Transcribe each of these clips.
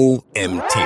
OMT.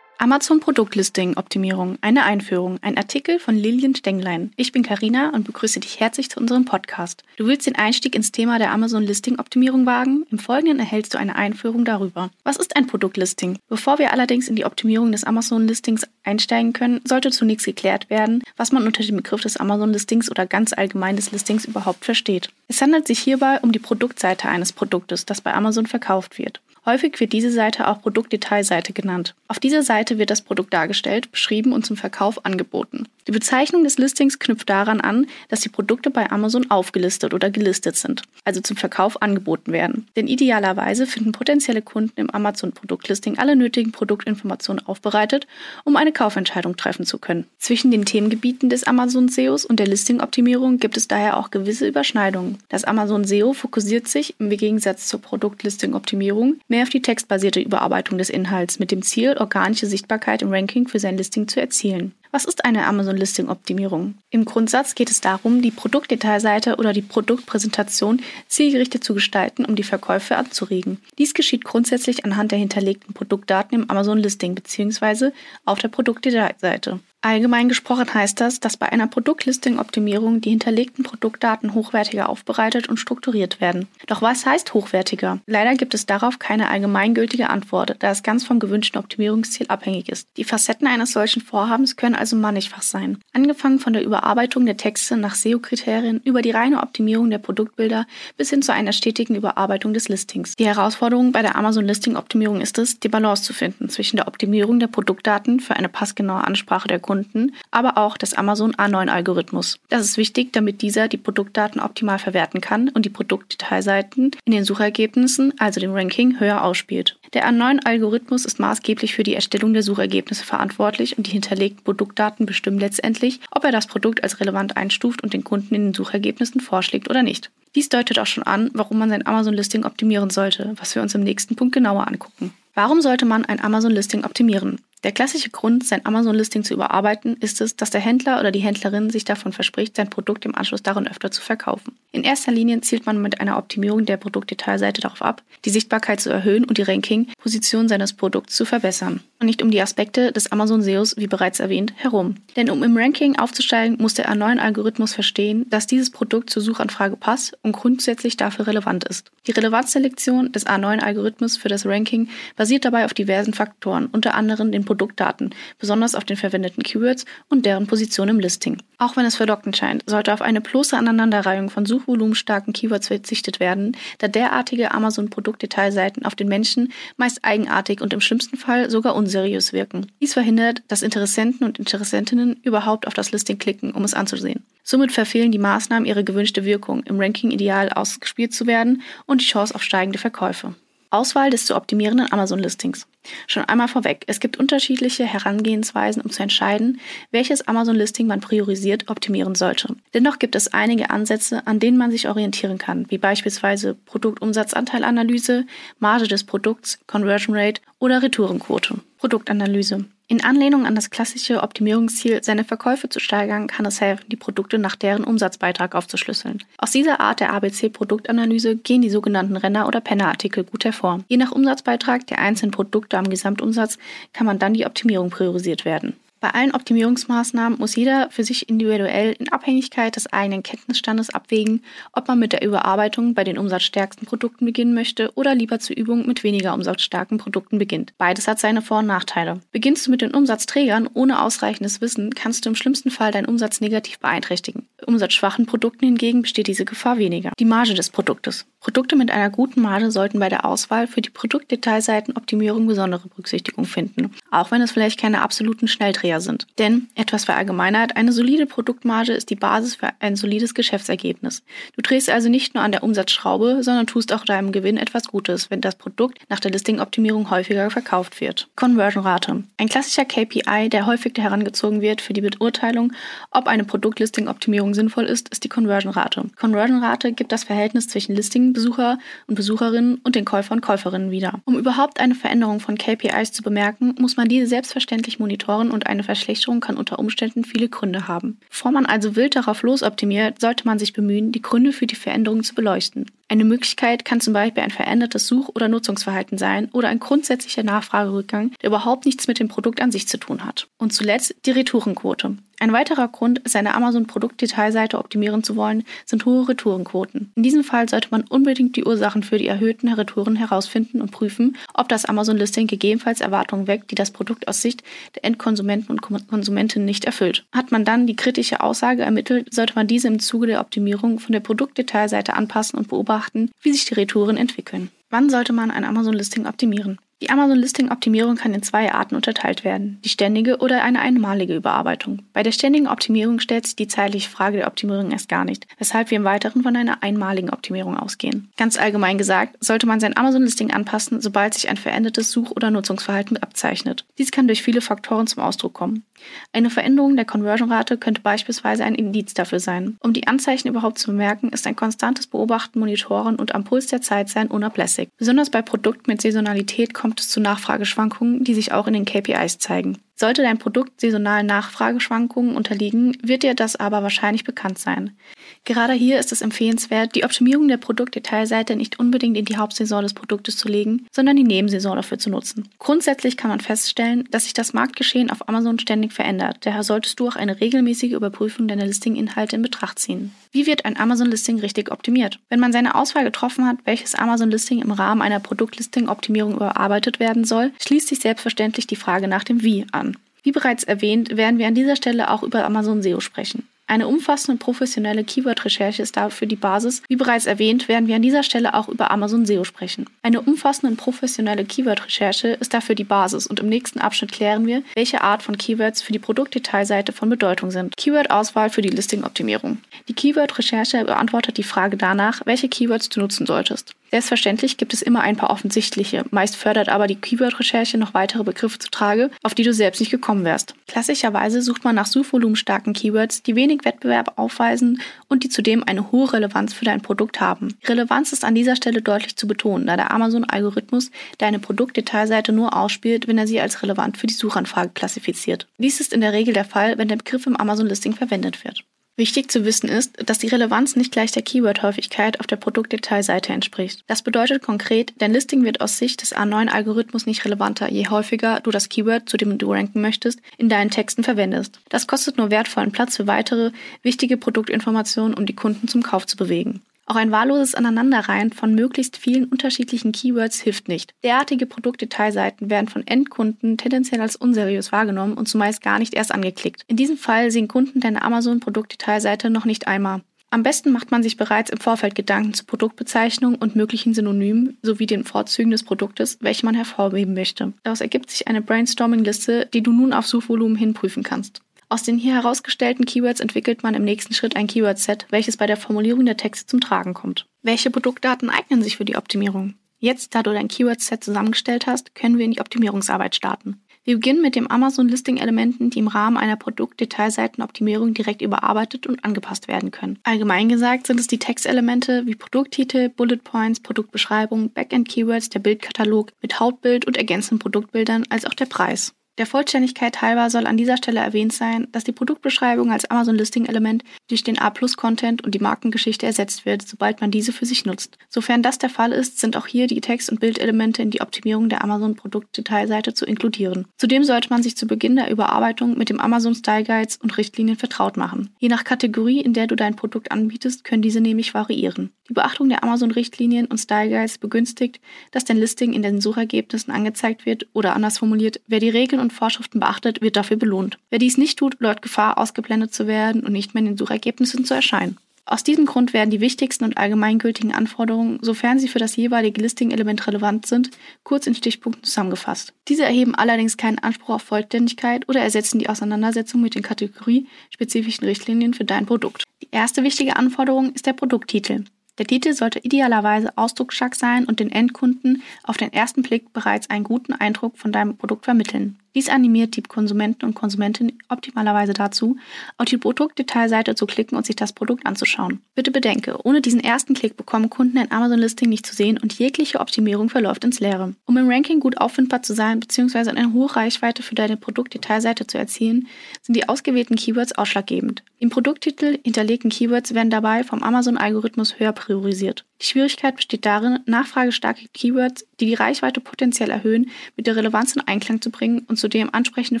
Amazon Produktlisting Optimierung, eine Einführung, ein Artikel von Lilian Stenglein. Ich bin Karina und begrüße dich herzlich zu unserem Podcast. Du willst den Einstieg ins Thema der Amazon Listing Optimierung wagen? Im Folgenden erhältst du eine Einführung darüber. Was ist ein Produktlisting? Bevor wir allerdings in die Optimierung des Amazon Listings einsteigen können, sollte zunächst geklärt werden, was man unter dem Begriff des Amazon Listings oder ganz allgemein des Listings überhaupt versteht. Es handelt sich hierbei um die Produktseite eines Produktes, das bei Amazon verkauft wird. Häufig wird diese Seite auch Produktdetailseite genannt. Auf dieser Seite wird das Produkt dargestellt, beschrieben und zum Verkauf angeboten. Die Bezeichnung des Listings knüpft daran an, dass die Produkte bei Amazon aufgelistet oder gelistet sind, also zum Verkauf angeboten werden. Denn idealerweise finden potenzielle Kunden im Amazon-Produktlisting alle nötigen Produktinformationen aufbereitet, um eine Kaufentscheidung treffen zu können. Zwischen den Themengebieten des Amazon SEOs und der Listing-Optimierung gibt es daher auch gewisse Überschneidungen. Das Amazon SEO fokussiert sich im Gegensatz zur Produktlisting-Optimierung mehr auf die textbasierte Überarbeitung des Inhalts mit dem Ziel, organische Sichtbarkeit im Ranking für sein Listing zu erzielen. Was ist eine Amazon Listing Optimierung? Im Grundsatz geht es darum, die Produktdetailseite oder die Produktpräsentation zielgerichtet zu gestalten, um die Verkäufe anzuregen. Dies geschieht grundsätzlich anhand der hinterlegten Produktdaten im Amazon Listing bzw. auf der Produktdetailseite. Allgemein gesprochen heißt das, dass bei einer Produktlisting-Optimierung die hinterlegten Produktdaten hochwertiger aufbereitet und strukturiert werden. Doch was heißt hochwertiger? Leider gibt es darauf keine allgemeingültige Antwort, da es ganz vom gewünschten Optimierungsziel abhängig ist. Die Facetten eines solchen Vorhabens können also mannigfach sein. Angefangen von der Überarbeitung der Texte nach SEO-Kriterien über die reine Optimierung der Produktbilder bis hin zu einer stetigen Überarbeitung des Listings. Die Herausforderung bei der Amazon Listing-Optimierung ist es, die Balance zu finden zwischen der Optimierung der Produktdaten für eine passgenaue Ansprache der Kunden, aber auch des Amazon A9-Algorithmus. Das ist wichtig, damit dieser die Produktdaten optimal verwerten kann und die Produktdetailseiten in den Suchergebnissen, also dem Ranking, höher ausspielt. Der A9-Algorithmus ist maßgeblich für die Erstellung der Suchergebnisse verantwortlich und die hinterlegten Produktdaten bestimmen letztendlich, ob er das Produkt als relevant einstuft und den Kunden in den Suchergebnissen vorschlägt oder nicht. Dies deutet auch schon an, warum man sein Amazon-Listing optimieren sollte, was wir uns im nächsten Punkt genauer angucken. Warum sollte man ein Amazon-Listing optimieren? Der klassische Grund, sein Amazon-Listing zu überarbeiten, ist es, dass der Händler oder die Händlerin sich davon verspricht, sein Produkt im Anschluss darin öfter zu verkaufen. In erster Linie zielt man mit einer Optimierung der Produktdetailseite darauf ab, die Sichtbarkeit zu erhöhen und die Ranking-Position seines Produkts zu verbessern. Und nicht um die Aspekte des Amazon-SEOs, wie bereits erwähnt, herum. Denn um im Ranking aufzusteigen, muss der A9-Algorithmus verstehen, dass dieses Produkt zur Suchanfrage passt und grundsätzlich dafür relevant ist. Die Relevanzselektion des A9-Algorithmus für das Ranking basiert dabei auf diversen Faktoren, unter anderem den Produktdaten, besonders auf den verwendeten Keywords und deren Position im Listing. Auch wenn es verlockend scheint, sollte auf eine bloße Aneinanderreihung von suchvolumenstarken Keywords verzichtet werden, da derartige Amazon-Produktdetailseiten auf den Menschen meist eigenartig und im schlimmsten Fall sogar unseriös wirken. Dies verhindert, dass Interessenten und Interessentinnen überhaupt auf das Listing klicken, um es anzusehen. Somit verfehlen die Maßnahmen ihre gewünschte Wirkung, im Ranking ideal ausgespielt zu werden und die Chance auf steigende Verkäufe. Auswahl des zu optimierenden Amazon-Listings. Schon einmal vorweg, es gibt unterschiedliche Herangehensweisen, um zu entscheiden, welches Amazon-Listing man priorisiert optimieren sollte. Dennoch gibt es einige Ansätze, an denen man sich orientieren kann, wie beispielsweise Produktumsatzanteilanalyse, Marge des Produkts, Conversion Rate oder Retourenquote. Produktanalyse. In Anlehnung an das klassische Optimierungsziel, seine Verkäufe zu steigern, kann es helfen, die Produkte nach deren Umsatzbeitrag aufzuschlüsseln. Aus dieser Art der ABC-Produktanalyse gehen die sogenannten Renner- oder Penner-Artikel gut hervor. Je nach Umsatzbeitrag der einzelnen Produkte am Gesamtumsatz kann man dann die Optimierung priorisiert werden. Bei allen Optimierungsmaßnahmen muss jeder für sich individuell in Abhängigkeit des eigenen Kenntnisstandes abwägen, ob man mit der Überarbeitung bei den umsatzstärksten Produkten beginnen möchte oder lieber zur Übung mit weniger umsatzstarken Produkten beginnt. Beides hat seine Vor- und Nachteile. Beginnst du mit den Umsatzträgern ohne ausreichendes Wissen, kannst du im schlimmsten Fall deinen Umsatz negativ beeinträchtigen. Bei umsatzschwachen Produkten hingegen besteht diese Gefahr weniger. Die Marge des Produktes. Produkte mit einer guten Marge sollten bei der Auswahl für die Produktdetailseitenoptimierung besondere Berücksichtigung finden, auch wenn es vielleicht keine absoluten Schnellträger sind. Denn, etwas verallgemeinert, eine solide Produktmarge ist die Basis für ein solides Geschäftsergebnis. Du drehst also nicht nur an der Umsatzschraube, sondern tust auch deinem Gewinn etwas Gutes, wenn das Produkt nach der Listing-Optimierung häufiger verkauft wird. Conversion-Rate. Ein klassischer KPI, der häufig herangezogen wird für die Beurteilung, ob eine Produktlisting-Optimierung sinnvoll ist, ist die Conversion-Rate. Conversion-Rate gibt das Verhältnis zwischen Listing Besucher und Besucherinnen und den Käufer und Käuferinnen wieder. Um überhaupt eine Veränderung von KPIs zu bemerken, muss man diese selbstverständlich monitoren und eine Verschlechterung kann unter Umständen viele Gründe haben. Bevor man also wild darauf losoptimiert, sollte man sich bemühen, die Gründe für die Veränderung zu beleuchten. Eine Möglichkeit kann zum Beispiel ein verändertes Such- oder Nutzungsverhalten sein oder ein grundsätzlicher Nachfragerückgang, der überhaupt nichts mit dem Produkt an sich zu tun hat. Und zuletzt die Retourenquote. Ein weiterer Grund, seine Amazon-Produktdetailseite optimieren zu wollen, sind hohe Retourenquoten. In diesem Fall sollte man unbedingt die Ursachen für die erhöhten Retouren herausfinden und prüfen, ob das Amazon-Listing gegebenenfalls Erwartungen weckt, die das Produkt aus Sicht der Endkonsumenten und Konsumentinnen nicht erfüllt. Hat man dann die kritische Aussage ermittelt, sollte man diese im Zuge der Optimierung von der Produktdetailseite anpassen und beobachten, wie sich die Retouren entwickeln. Wann sollte man ein Amazon-Listing optimieren? Die Amazon-Listing-Optimierung kann in zwei Arten unterteilt werden, die ständige oder eine einmalige Überarbeitung. Bei der ständigen Optimierung stellt sich die zeitliche Frage der Optimierung erst gar nicht, weshalb wir im Weiteren von einer einmaligen Optimierung ausgehen. Ganz allgemein gesagt, sollte man sein Amazon-Listing anpassen, sobald sich ein verändertes Such- oder Nutzungsverhalten abzeichnet. Dies kann durch viele Faktoren zum Ausdruck kommen. Eine Veränderung der Conversion-Rate könnte beispielsweise ein Indiz dafür sein. Um die Anzeichen überhaupt zu bemerken, ist ein konstantes Beobachten, Monitoren und am Puls der Zeit sein unablässig. Besonders bei Produkten mit Saisonalität kommt es zu Nachfrageschwankungen, die sich auch in den KPIs zeigen. Sollte dein Produkt saisonalen Nachfrageschwankungen unterliegen, wird dir das aber wahrscheinlich bekannt sein. Gerade hier ist es empfehlenswert, die Optimierung der Produktdetailseite nicht unbedingt in die Hauptsaison des Produktes zu legen, sondern die Nebensaison dafür zu nutzen. Grundsätzlich kann man feststellen, dass sich das Marktgeschehen auf Amazon ständig verändert. Daher solltest du auch eine regelmäßige Überprüfung deiner Listing-Inhalte in Betracht ziehen. Wie wird ein Amazon-Listing richtig optimiert? Wenn man seine Auswahl getroffen hat, welches Amazon-Listing im Rahmen einer Produktlisting-Optimierung überarbeitet werden soll, schließt sich selbstverständlich die Frage nach dem Wie an. Wie bereits erwähnt, werden wir an dieser Stelle auch über Amazon SEO sprechen. Eine umfassende professionelle Keyword-Recherche ist dafür die Basis. Wie bereits erwähnt, werden wir an dieser Stelle auch über Amazon SEO sprechen. Eine umfassende professionelle Keyword-Recherche ist dafür die Basis und im nächsten Abschnitt klären wir, welche Art von Keywords für die Produktdetailseite von Bedeutung sind. Keyword-Auswahl für die Listing-Optimierung. Die Keyword-Recherche beantwortet die Frage danach, welche Keywords du nutzen solltest. Selbstverständlich gibt es immer ein paar offensichtliche, meist fördert aber die Keyword-Recherche noch weitere Begriffe zutage, auf die du selbst nicht gekommen wärst. Klassischerweise sucht man nach suchvolumenstarken Keywords, die wenig Wettbewerb aufweisen und die zudem eine hohe Relevanz für dein Produkt haben. Relevanz ist an dieser Stelle deutlich zu betonen, da der Amazon-Algorithmus deine Produktdetailseite nur ausspielt, wenn er sie als relevant für die Suchanfrage klassifiziert. Dies ist in der Regel der Fall, wenn der Begriff im Amazon-Listing verwendet wird. Wichtig zu wissen ist, dass die Relevanz nicht gleich der Keyword-Häufigkeit auf der Produktdetailseite entspricht. Das bedeutet konkret, dein Listing wird aus Sicht des A9-Algorithmus nicht relevanter, je häufiger du das Keyword, zu dem du ranken möchtest, in deinen Texten verwendest. Das kostet nur wertvollen Platz für weitere wichtige Produktinformationen, um die Kunden zum Kauf zu bewegen. Auch ein wahlloses Aneinanderreihen von möglichst vielen unterschiedlichen Keywords hilft nicht. Derartige Produktdetailseiten werden von Endkunden tendenziell als unseriös wahrgenommen und zumeist gar nicht erst angeklickt. In diesem Fall sehen Kunden deine Amazon-Produktdetailseite noch nicht einmal. Am besten macht man sich bereits im Vorfeld Gedanken zur Produktbezeichnung und möglichen Synonymen sowie den Vorzügen des Produktes, welche man hervorheben möchte. Daraus ergibt sich eine Brainstorming-Liste, die du nun auf Suchvolumen hin prüfen kannst. Aus den hier herausgestellten Keywords entwickelt man im nächsten Schritt ein Keyword-Set, welches bei der Formulierung der Texte zum Tragen kommt. Welche Produktdaten eignen sich für die Optimierung? Jetzt, da du dein Keyword-Set zusammengestellt hast, können wir in die Optimierungsarbeit starten. Wir beginnen mit dem Amazon-Listing-Elementen, die im Rahmen einer Produktdetailseitenoptimierung direkt überarbeitet und angepasst werden können. Allgemein gesagt sind es die Textelemente wie Produkttitel, Bullet Points, Produktbeschreibung, Backend-Keywords, der Bildkatalog mit Hauptbild und ergänzenden Produktbildern als auch der Preis. Der Vollständigkeit halber soll an dieser Stelle erwähnt sein, dass die Produktbeschreibung als Amazon-Listing-Element durch den A-Plus-Content und die Markengeschichte ersetzt wird, sobald man diese für sich nutzt. Sofern das der Fall ist, sind auch hier die Text- und Bildelemente in die Optimierung der Amazon-Produktdetailseite zu inkludieren. Zudem sollte man sich zu Beginn der Überarbeitung mit dem Amazon Style Guides und Richtlinien vertraut machen. Je nach Kategorie, in der du dein Produkt anbietest, können diese nämlich variieren. Die Beachtung der Amazon-Richtlinien und Style Guides begünstigt, dass dein Listing in den Suchergebnissen angezeigt wird oder anders formuliert, wer die Regeln und und Vorschriften beachtet, wird dafür belohnt. Wer dies nicht tut, läuft Gefahr, ausgeblendet zu werden und nicht mehr in den Suchergebnissen zu erscheinen. Aus diesem Grund werden die wichtigsten und allgemeingültigen Anforderungen, sofern sie für das jeweilige Listing-Element relevant sind, kurz in Stichpunkten zusammengefasst. Diese erheben allerdings keinen Anspruch auf Vollständigkeit oder ersetzen die Auseinandersetzung mit den kategoriespezifischen Richtlinien für dein Produkt. Die erste wichtige Anforderung ist der Produkttitel. Der Titel sollte idealerweise ausdrucksstark sein und den Endkunden auf den ersten Blick bereits einen guten Eindruck von deinem Produkt vermitteln. Dies animiert die Konsumenten und Konsumentinnen optimalerweise dazu, auf die Produktdetailseite zu klicken und sich das Produkt anzuschauen. Bitte bedenke, ohne diesen ersten Klick bekommen Kunden ein Amazon-Listing nicht zu sehen und jegliche Optimierung verläuft ins Leere. Um im Ranking gut auffindbar zu sein bzw. eine hohe Reichweite für deine Produktdetailseite zu erzielen, sind die ausgewählten Keywords ausschlaggebend. Im Produkttitel hinterlegten Keywords werden dabei vom Amazon-Algorithmus höher priorisiert priorisiert. Die Schwierigkeit besteht darin, nachfragestarke Keywords, die die Reichweite potenziell erhöhen, mit der Relevanz in Einklang zu bringen und zudem ansprechende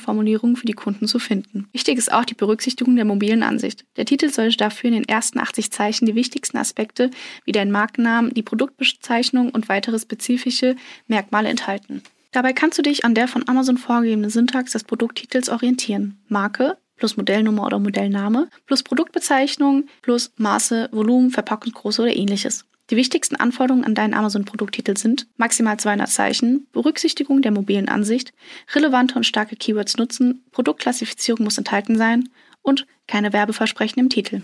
Formulierungen für die Kunden zu finden. Wichtig ist auch die Berücksichtigung der mobilen Ansicht. Der Titel sollte dafür in den ersten 80 Zeichen die wichtigsten Aspekte wie den Markennamen, die Produktbezeichnung und weitere spezifische Merkmale enthalten. Dabei kannst du dich an der von Amazon vorgegebenen Syntax des Produkttitels orientieren. Marke, plus Modellnummer oder Modellname, plus Produktbezeichnung, plus Maße, Volumen, Verpackungsgröße oder ähnliches. Die wichtigsten Anforderungen an deinen Amazon-Produkttitel sind maximal 200 Zeichen, Berücksichtigung der mobilen Ansicht, relevante und starke Keywords nutzen, Produktklassifizierung muss enthalten sein und keine Werbeversprechen im Titel.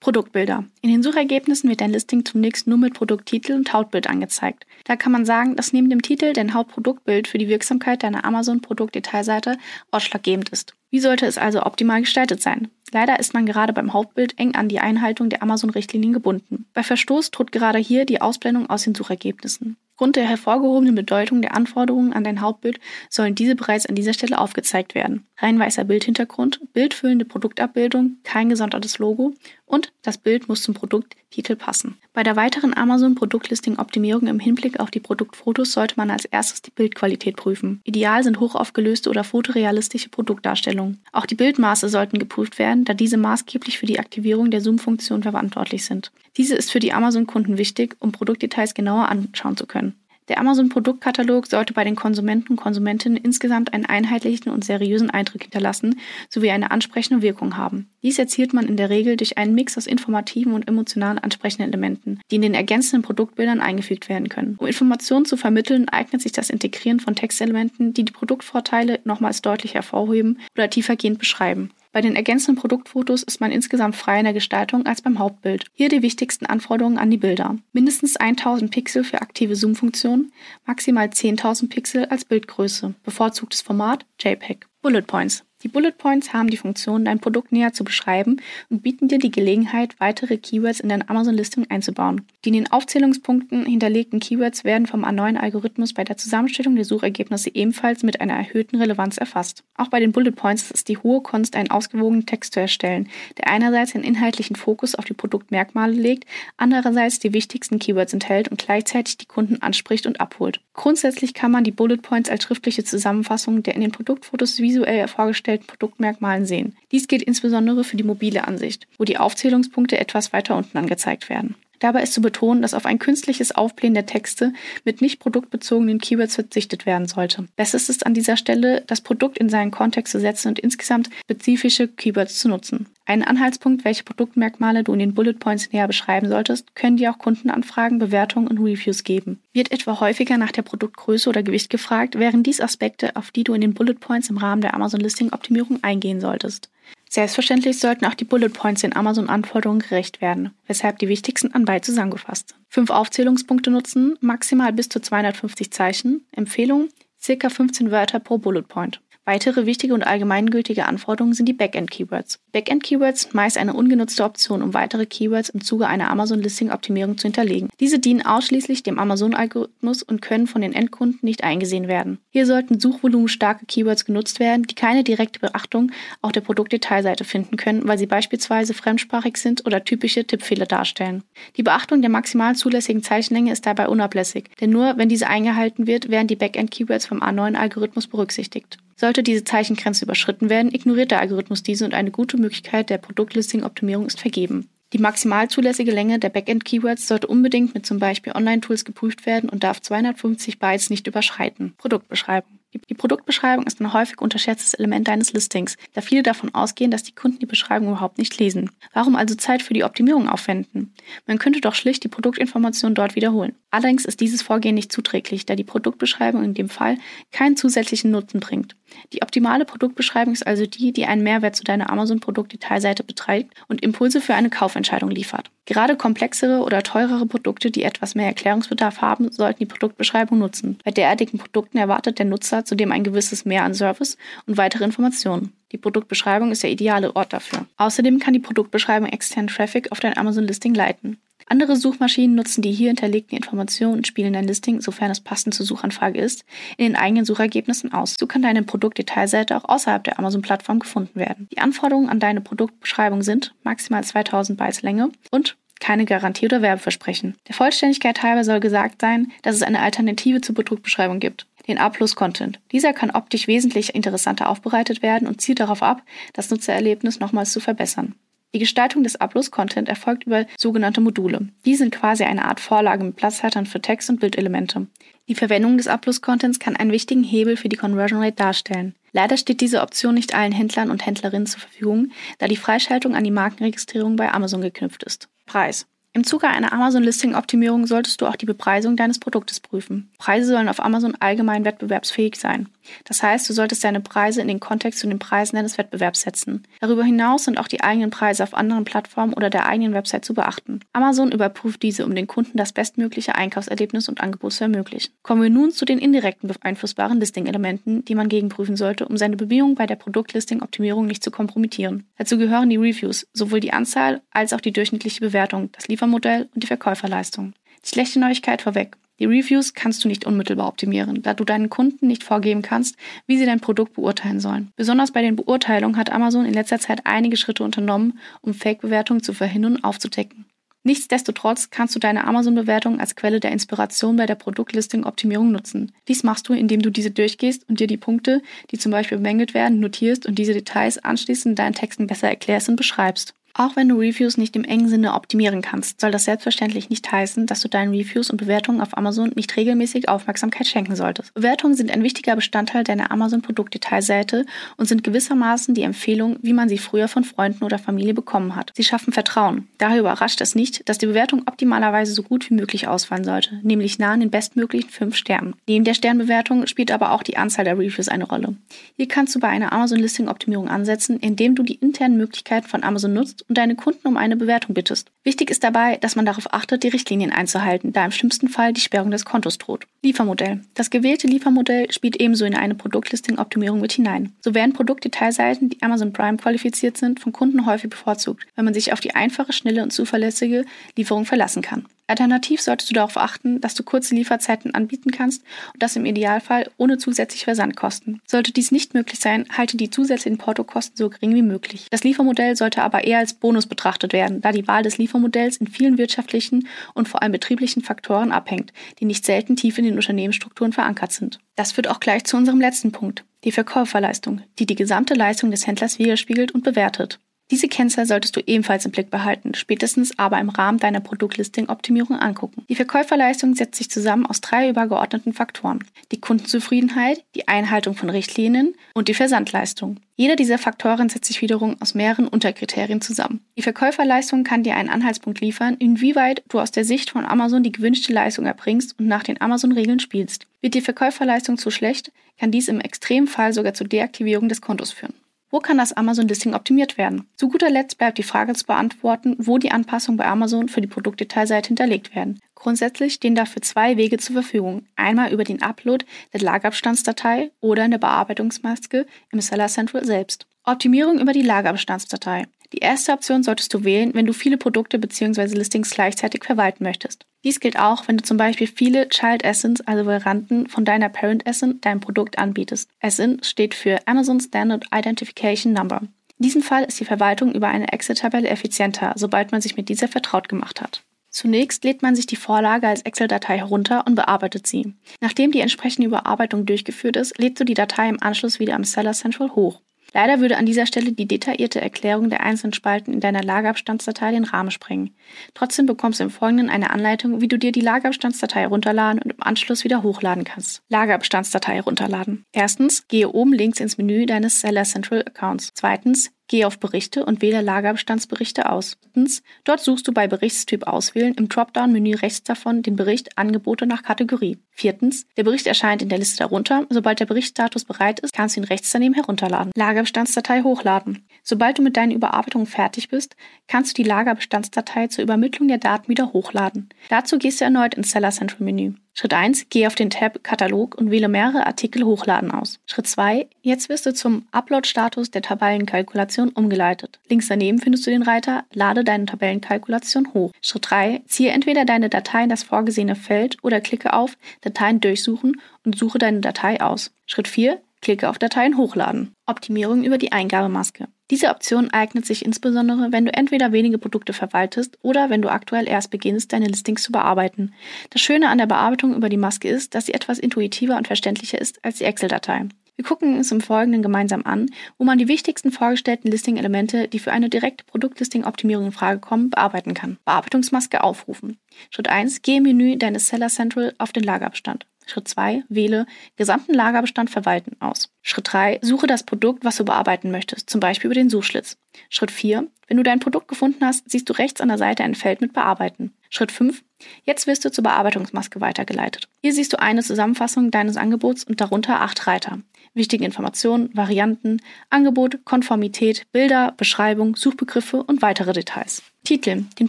Produktbilder. In den Suchergebnissen wird dein Listing zunächst nur mit Produkttitel und Hautbild angezeigt. Da kann man sagen, dass neben dem Titel dein Hauptproduktbild für die Wirksamkeit deiner Amazon-Produktdetailseite ausschlaggebend ist. Wie sollte es also optimal gestaltet sein? Leider ist man gerade beim Hauptbild eng an die Einhaltung der Amazon-Richtlinien gebunden. Bei Verstoß droht gerade hier die Ausblendung aus den Suchergebnissen. Aufgrund der hervorgehobenen Bedeutung der Anforderungen an dein Hauptbild sollen diese bereits an dieser Stelle aufgezeigt werden. Rein weißer Bildhintergrund, bildfüllende Produktabbildung, kein gesondertes Logo und das Bild muss zum Produkttitel passen. Bei der weiteren Amazon-Produktlisting-Optimierung im Hinblick auf die Produktfotos sollte man als erstes die Bildqualität prüfen. Ideal sind hochaufgelöste oder fotorealistische Produktdarstellungen. Auch die Bildmaße sollten geprüft werden, da diese maßgeblich für die Aktivierung der Zoom-Funktion verantwortlich sind. Diese ist für die Amazon-Kunden wichtig, um Produktdetails genauer anschauen zu können. Der Amazon-Produktkatalog sollte bei den Konsumenten und Konsumentinnen insgesamt einen einheitlichen und seriösen Eindruck hinterlassen sowie eine ansprechende Wirkung haben. Dies erzielt man in der Regel durch einen Mix aus informativen und emotional ansprechenden Elementen, die in den ergänzenden Produktbildern eingefügt werden können. Um Informationen zu vermitteln, eignet sich das Integrieren von Textelementen, die die Produktvorteile nochmals deutlich hervorheben oder tiefergehend beschreiben. Bei den ergänzenden Produktfotos ist man insgesamt freier in der Gestaltung als beim Hauptbild. Hier die wichtigsten Anforderungen an die Bilder. Mindestens 1000 Pixel für aktive Zoom-Funktion, maximal 10.000 Pixel als Bildgröße, bevorzugtes Format JPEG. Bullet Points. Die Bullet Points haben die Funktion, dein Produkt näher zu beschreiben und bieten dir die Gelegenheit, weitere Keywords in deine Amazon-Listung einzubauen. Die in den Aufzählungspunkten hinterlegten Keywords werden vom neuen Algorithmus bei der Zusammenstellung der Suchergebnisse ebenfalls mit einer erhöhten Relevanz erfasst. Auch bei den Bullet Points ist die hohe Kunst, einen ausgewogenen Text zu erstellen, der einerseits einen inhaltlichen Fokus auf die Produktmerkmale legt, andererseits die wichtigsten Keywords enthält und gleichzeitig die Kunden anspricht und abholt. Grundsätzlich kann man die Bullet Points als schriftliche Zusammenfassung der in den Produktfotos visuell vorgestellten Produktmerkmalen sehen. Dies gilt insbesondere für die mobile Ansicht, wo die Aufzählungspunkte etwas weiter unten angezeigt werden. Dabei ist zu betonen, dass auf ein künstliches Aufblähen der Texte mit nicht produktbezogenen Keywords verzichtet werden sollte. Besser ist es an dieser Stelle, das Produkt in seinen Kontext zu setzen und insgesamt spezifische Keywords zu nutzen. Einen Anhaltspunkt, welche Produktmerkmale du in den Bullet Points näher beschreiben solltest, können dir auch Kundenanfragen, Bewertungen und Reviews geben. Wird etwa häufiger nach der Produktgröße oder Gewicht gefragt, wären dies Aspekte, auf die du in den Bullet Points im Rahmen der Amazon Listing Optimierung eingehen solltest. Selbstverständlich sollten auch die Bullet Points den Amazon-Anforderungen gerecht werden, weshalb die wichtigsten anbei zusammengefasst. Fünf Aufzählungspunkte nutzen, maximal bis zu 250 Zeichen. Empfehlung, circa 15 Wörter pro Bullet Point. Weitere wichtige und allgemeingültige Anforderungen sind die Backend-Keywords. Backend-Keywords meist eine ungenutzte Option, um weitere Keywords im Zuge einer Amazon-Listing-Optimierung zu hinterlegen. Diese dienen ausschließlich dem Amazon-Algorithmus und können von den Endkunden nicht eingesehen werden. Hier sollten suchvolumenstarke Keywords genutzt werden, die keine direkte Beachtung auf der Produktdetailseite finden können, weil sie beispielsweise fremdsprachig sind oder typische Tippfehler darstellen. Die Beachtung der maximal zulässigen Zeichenlänge ist dabei unablässig, denn nur wenn diese eingehalten wird, werden die Backend-Keywords vom A9-Algorithmus berücksichtigt. Sollte diese Zeichengrenze überschritten werden, ignoriert der Algorithmus diese und eine gute Möglichkeit der Produktlisting-Optimierung ist vergeben. Die maximal zulässige Länge der Backend-Keywords sollte unbedingt mit zum Beispiel Online-Tools geprüft werden und darf 250 Bytes nicht überschreiten. Produktbeschreibung. Die Produktbeschreibung ist ein häufig unterschätztes Element deines Listings, da viele davon ausgehen, dass die Kunden die Beschreibung überhaupt nicht lesen. Warum also Zeit für die Optimierung aufwenden? Man könnte doch schlicht die Produktinformation dort wiederholen. Allerdings ist dieses Vorgehen nicht zuträglich, da die Produktbeschreibung in dem Fall keinen zusätzlichen Nutzen bringt. Die optimale Produktbeschreibung ist also die, die einen Mehrwert zu deiner Amazon-Produktdetailseite betreibt und Impulse für eine Kaufentscheidung liefert. Gerade komplexere oder teurere Produkte, die etwas mehr Erklärungsbedarf haben, sollten die Produktbeschreibung nutzen. Bei derartigen Produkten erwartet der Nutzer zudem ein gewisses Mehr an Service und weitere Informationen. Die Produktbeschreibung ist der ideale Ort dafür. Außerdem kann die Produktbeschreibung externen Traffic auf dein Amazon-Listing leiten. Andere Suchmaschinen nutzen die hier hinterlegten Informationen und spielen dein Listing, sofern es passend zur Suchanfrage ist, in den eigenen Suchergebnissen aus. So kann deine Produktdetailseite auch außerhalb der Amazon-Plattform gefunden werden. Die Anforderungen an deine Produktbeschreibung sind maximal 2000 Bytes Länge und keine Garantie oder Werbeversprechen. Der Vollständigkeit halber soll gesagt sein, dass es eine Alternative zur Produktbeschreibung gibt den A-Plus-Content. Dieser kann optisch wesentlich interessanter aufbereitet werden und zielt darauf ab, das Nutzererlebnis nochmals zu verbessern. Die Gestaltung des Uploads-Content erfolgt über sogenannte Module. Die sind quasi eine Art Vorlage mit Platzhaltern für Text- und Bildelemente. Die Verwendung des Uploads-Contents kann einen wichtigen Hebel für die Conversion Rate darstellen. Leider steht diese Option nicht allen Händlern und Händlerinnen zur Verfügung, da die Freischaltung an die Markenregistrierung bei Amazon geknüpft ist. Preis. Im Zuge einer Amazon-Listing-Optimierung solltest du auch die Bepreisung deines Produktes prüfen. Preise sollen auf Amazon allgemein wettbewerbsfähig sein. Das heißt, du solltest deine Preise in den Kontext zu den Preisen deines Wettbewerbs setzen. Darüber hinaus sind auch die eigenen Preise auf anderen Plattformen oder der eigenen Website zu beachten. Amazon überprüft diese, um den Kunden das bestmögliche Einkaufserlebnis und Angebot zu ermöglichen. Kommen wir nun zu den indirekten beeinflussbaren Listing-Elementen, die man gegenprüfen sollte, um seine Bemühungen bei der Produktlisting-Optimierung nicht zu kompromittieren. Dazu gehören die Reviews, sowohl die Anzahl als auch die durchschnittliche Bewertung, das Liefermodell und die Verkäuferleistung. Die schlechte Neuigkeit vorweg. Die Reviews kannst du nicht unmittelbar optimieren, da du deinen Kunden nicht vorgeben kannst, wie sie dein Produkt beurteilen sollen. Besonders bei den Beurteilungen hat Amazon in letzter Zeit einige Schritte unternommen, um Fake-Bewertungen zu verhindern und aufzudecken. Nichtsdestotrotz kannst du deine Amazon-Bewertung als Quelle der Inspiration bei der Produktlisting-Optimierung nutzen. Dies machst du, indem du diese durchgehst und dir die Punkte, die zum Beispiel bemängelt werden, notierst und diese Details anschließend in deinen Texten besser erklärst und beschreibst. Auch wenn du Reviews nicht im engen Sinne optimieren kannst, soll das selbstverständlich nicht heißen, dass du deinen Reviews und Bewertungen auf Amazon nicht regelmäßig Aufmerksamkeit schenken solltest. Bewertungen sind ein wichtiger Bestandteil deiner Amazon-Produktdetailseite und sind gewissermaßen die Empfehlung, wie man sie früher von Freunden oder Familie bekommen hat. Sie schaffen Vertrauen. Daher überrascht es nicht, dass die Bewertung optimalerweise so gut wie möglich ausfallen sollte, nämlich nah an den bestmöglichen 5 Sternen. Neben der Sternbewertung spielt aber auch die Anzahl der Reviews eine Rolle. Hier kannst du bei einer Amazon-Listing-Optimierung ansetzen, indem du die internen Möglichkeiten von Amazon nutzt und deine Kunden um eine Bewertung bittest. Wichtig ist dabei, dass man darauf achtet, die Richtlinien einzuhalten, da im schlimmsten Fall die Sperrung des Kontos droht. Liefermodell. Das gewählte Liefermodell spielt ebenso in eine Produktlisting-Optimierung mit hinein. So werden Produktdetailseiten, die Amazon Prime qualifiziert sind, von Kunden häufig bevorzugt, wenn man sich auf die einfache, schnelle und zuverlässige Lieferung verlassen kann. Alternativ solltest du darauf achten, dass du kurze Lieferzeiten anbieten kannst und das im Idealfall ohne zusätzliche Versandkosten. Sollte dies nicht möglich sein, halte die zusätzlichen Portokosten so gering wie möglich. Das Liefermodell sollte aber eher als Bonus betrachtet werden, da die Wahl des Liefermodells in vielen wirtschaftlichen und vor allem betrieblichen Faktoren abhängt, die nicht selten tief in den Unternehmensstrukturen verankert sind. Das führt auch gleich zu unserem letzten Punkt, die Verkäuferleistung, die die gesamte Leistung des Händlers widerspiegelt und bewertet. Diese Kennzahl solltest du ebenfalls im Blick behalten, spätestens aber im Rahmen deiner Produktlisting-Optimierung angucken. Die Verkäuferleistung setzt sich zusammen aus drei übergeordneten Faktoren. Die Kundenzufriedenheit, die Einhaltung von Richtlinien und die Versandleistung. Jeder dieser Faktoren setzt sich wiederum aus mehreren Unterkriterien zusammen. Die Verkäuferleistung kann dir einen Anhaltspunkt liefern, inwieweit du aus der Sicht von Amazon die gewünschte Leistung erbringst und nach den Amazon-Regeln spielst. Wird die Verkäuferleistung zu schlecht, kann dies im Extremfall sogar zur Deaktivierung des Kontos führen. Wo kann das Amazon-Listing optimiert werden? Zu guter Letzt bleibt die Frage zu beantworten, wo die Anpassungen bei Amazon für die Produktdetailseite hinterlegt werden. Grundsätzlich stehen dafür zwei Wege zur Verfügung. Einmal über den Upload der Lagerabstandsdatei oder in der Bearbeitungsmaske im Seller Central selbst. Optimierung über die Lagerbestandsdatei. Die erste Option solltest du wählen, wenn du viele Produkte bzw. Listings gleichzeitig verwalten möchtest. Dies gilt auch, wenn du zum Beispiel viele Child Essence, also Varianten von deiner Parent Assin, deinem Produkt anbietest. Assin steht für Amazon Standard Identification Number. In diesem Fall ist die Verwaltung über eine Excel-Tabelle effizienter, sobald man sich mit dieser vertraut gemacht hat. Zunächst lädt man sich die Vorlage als Excel-Datei herunter und bearbeitet sie. Nachdem die entsprechende Überarbeitung durchgeführt ist, lädst du die Datei im Anschluss wieder am Seller Central hoch. Leider würde an dieser Stelle die detaillierte Erklärung der einzelnen Spalten in deiner Lagerabstandsdatei den Rahmen sprengen. Trotzdem bekommst du im Folgenden eine Anleitung, wie du dir die Lagerabstandsdatei herunterladen und im Anschluss wieder hochladen kannst. Lagerabstandsdatei herunterladen. Erstens, gehe oben links ins Menü deines Seller Central Accounts. Zweitens, Gehe auf Berichte und wähle Lagerbestandsberichte aus. Drittens, dort suchst du bei Berichtstyp auswählen im Dropdown-Menü rechts davon den Bericht Angebote nach Kategorie. Viertens, der Bericht erscheint in der Liste darunter. Sobald der Berichtsstatus bereit ist, kannst du ihn rechts daneben herunterladen. Lagerbestandsdatei hochladen. Sobald du mit deinen Überarbeitungen fertig bist, kannst du die Lagerbestandsdatei zur Übermittlung der Daten wieder hochladen. Dazu gehst du erneut ins Seller Central Menü. Schritt 1, geh auf den Tab Katalog und wähle mehrere Artikel hochladen aus. Schritt 2, jetzt wirst du zum Upload-Status der Tabellenkalkulation umgeleitet. Links daneben findest du den Reiter Lade deine Tabellenkalkulation hoch. Schritt 3, ziehe entweder deine Datei in das vorgesehene Feld oder klicke auf Dateien durchsuchen und suche deine Datei aus. Schritt 4, Klicke auf Dateien hochladen. Optimierung über die Eingabemaske. Diese Option eignet sich insbesondere, wenn du entweder wenige Produkte verwaltest oder wenn du aktuell erst beginnst, deine Listings zu bearbeiten. Das Schöne an der Bearbeitung über die Maske ist, dass sie etwas intuitiver und verständlicher ist als die Excel-Datei. Wir gucken uns im Folgenden gemeinsam an, wo man die wichtigsten vorgestellten Listing-Elemente, die für eine direkte Produktlisting-Optimierung in Frage kommen, bearbeiten kann. Bearbeitungsmaske aufrufen. Schritt 1. Gehe im Menü deines Seller Central auf den Lagerbestand. Schritt 2. Wähle gesamten Lagerbestand verwalten aus. Schritt 3. Suche das Produkt, was du bearbeiten möchtest, zum Beispiel über den Suchschlitz. Schritt 4. Wenn du dein Produkt gefunden hast, siehst du rechts an der Seite ein Feld mit Bearbeiten. Schritt 5. Jetzt wirst du zur Bearbeitungsmaske weitergeleitet. Hier siehst du eine Zusammenfassung deines Angebots und darunter acht Reiter. Wichtige Informationen, Varianten, Angebot, Konformität, Bilder, Beschreibung, Suchbegriffe und weitere Details. Titel. Den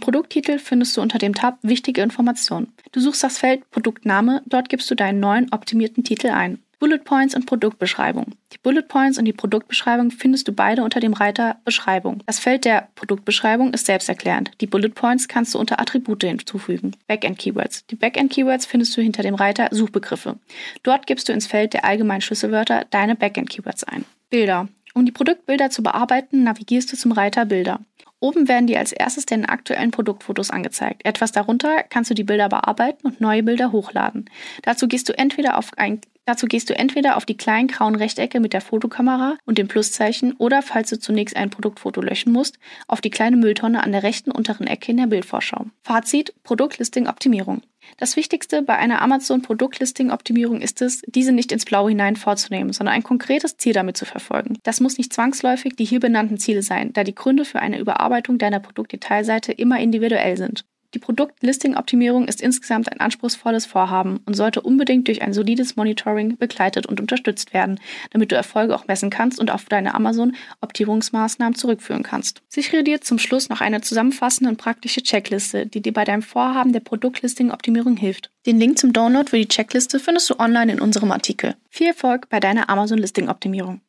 Produkttitel findest du unter dem Tab Wichtige Informationen. Du suchst das Feld Produktname, dort gibst du deinen neuen optimierten Titel ein. Bullet Points und Produktbeschreibung. Die Bullet Points und die Produktbeschreibung findest du beide unter dem Reiter Beschreibung. Das Feld der Produktbeschreibung ist selbsterklärend. Die Bullet Points kannst du unter Attribute hinzufügen. Backend Keywords. Die Backend Keywords findest du hinter dem Reiter Suchbegriffe. Dort gibst du ins Feld der allgemeinen Schlüsselwörter deine Backend Keywords ein. Bilder. Um die Produktbilder zu bearbeiten, navigierst du zum Reiter Bilder. Oben werden dir als erstes deine aktuellen Produktfotos angezeigt. Etwas darunter kannst du die Bilder bearbeiten und neue Bilder hochladen. Dazu gehst du entweder auf ein Dazu gehst du entweder auf die kleinen grauen Rechtecke mit der Fotokamera und dem Pluszeichen oder, falls du zunächst ein Produktfoto löschen musst, auf die kleine Mülltonne an der rechten unteren Ecke in der Bildvorschau. Fazit: Produktlisting-Optimierung. Das Wichtigste bei einer Amazon-Produktlisting-Optimierung ist es, diese nicht ins Blaue hinein vorzunehmen, sondern ein konkretes Ziel damit zu verfolgen. Das muss nicht zwangsläufig die hier benannten Ziele sein, da die Gründe für eine Überarbeitung deiner Produktdetailseite immer individuell sind. Die Produktlisting-Optimierung ist insgesamt ein anspruchsvolles Vorhaben und sollte unbedingt durch ein solides Monitoring begleitet und unterstützt werden, damit du Erfolge auch messen kannst und auf deine Amazon-Optimierungsmaßnahmen zurückführen kannst. Sichere dir zum Schluss noch eine zusammenfassende und praktische Checkliste, die dir bei deinem Vorhaben der Produktlisting-Optimierung hilft. Den Link zum Download für die Checkliste findest du online in unserem Artikel. Viel Erfolg bei deiner Amazon-Listing-Optimierung!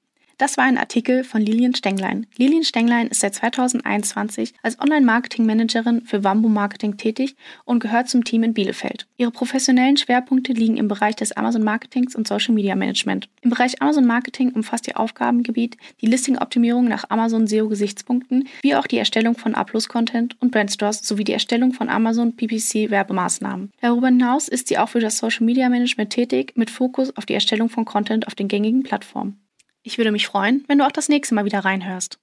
Das war ein Artikel von Lilian Stenglein. Lilian Stenglein ist seit 2021 als Online-Marketing-Managerin für Wambu Marketing tätig und gehört zum Team in Bielefeld. Ihre professionellen Schwerpunkte liegen im Bereich des Amazon-Marketings und Social Media Management. Im Bereich Amazon-Marketing umfasst ihr Aufgabengebiet die Listing-Optimierung nach Amazon SEO-Gesichtspunkten, wie auch die Erstellung von Upload-Content und Brandstores sowie die Erstellung von Amazon PPC-Werbemaßnahmen. Darüber hinaus ist sie auch für das Social Media Management tätig, mit Fokus auf die Erstellung von Content auf den gängigen Plattformen. Ich würde mich freuen, wenn du auch das nächste Mal wieder reinhörst.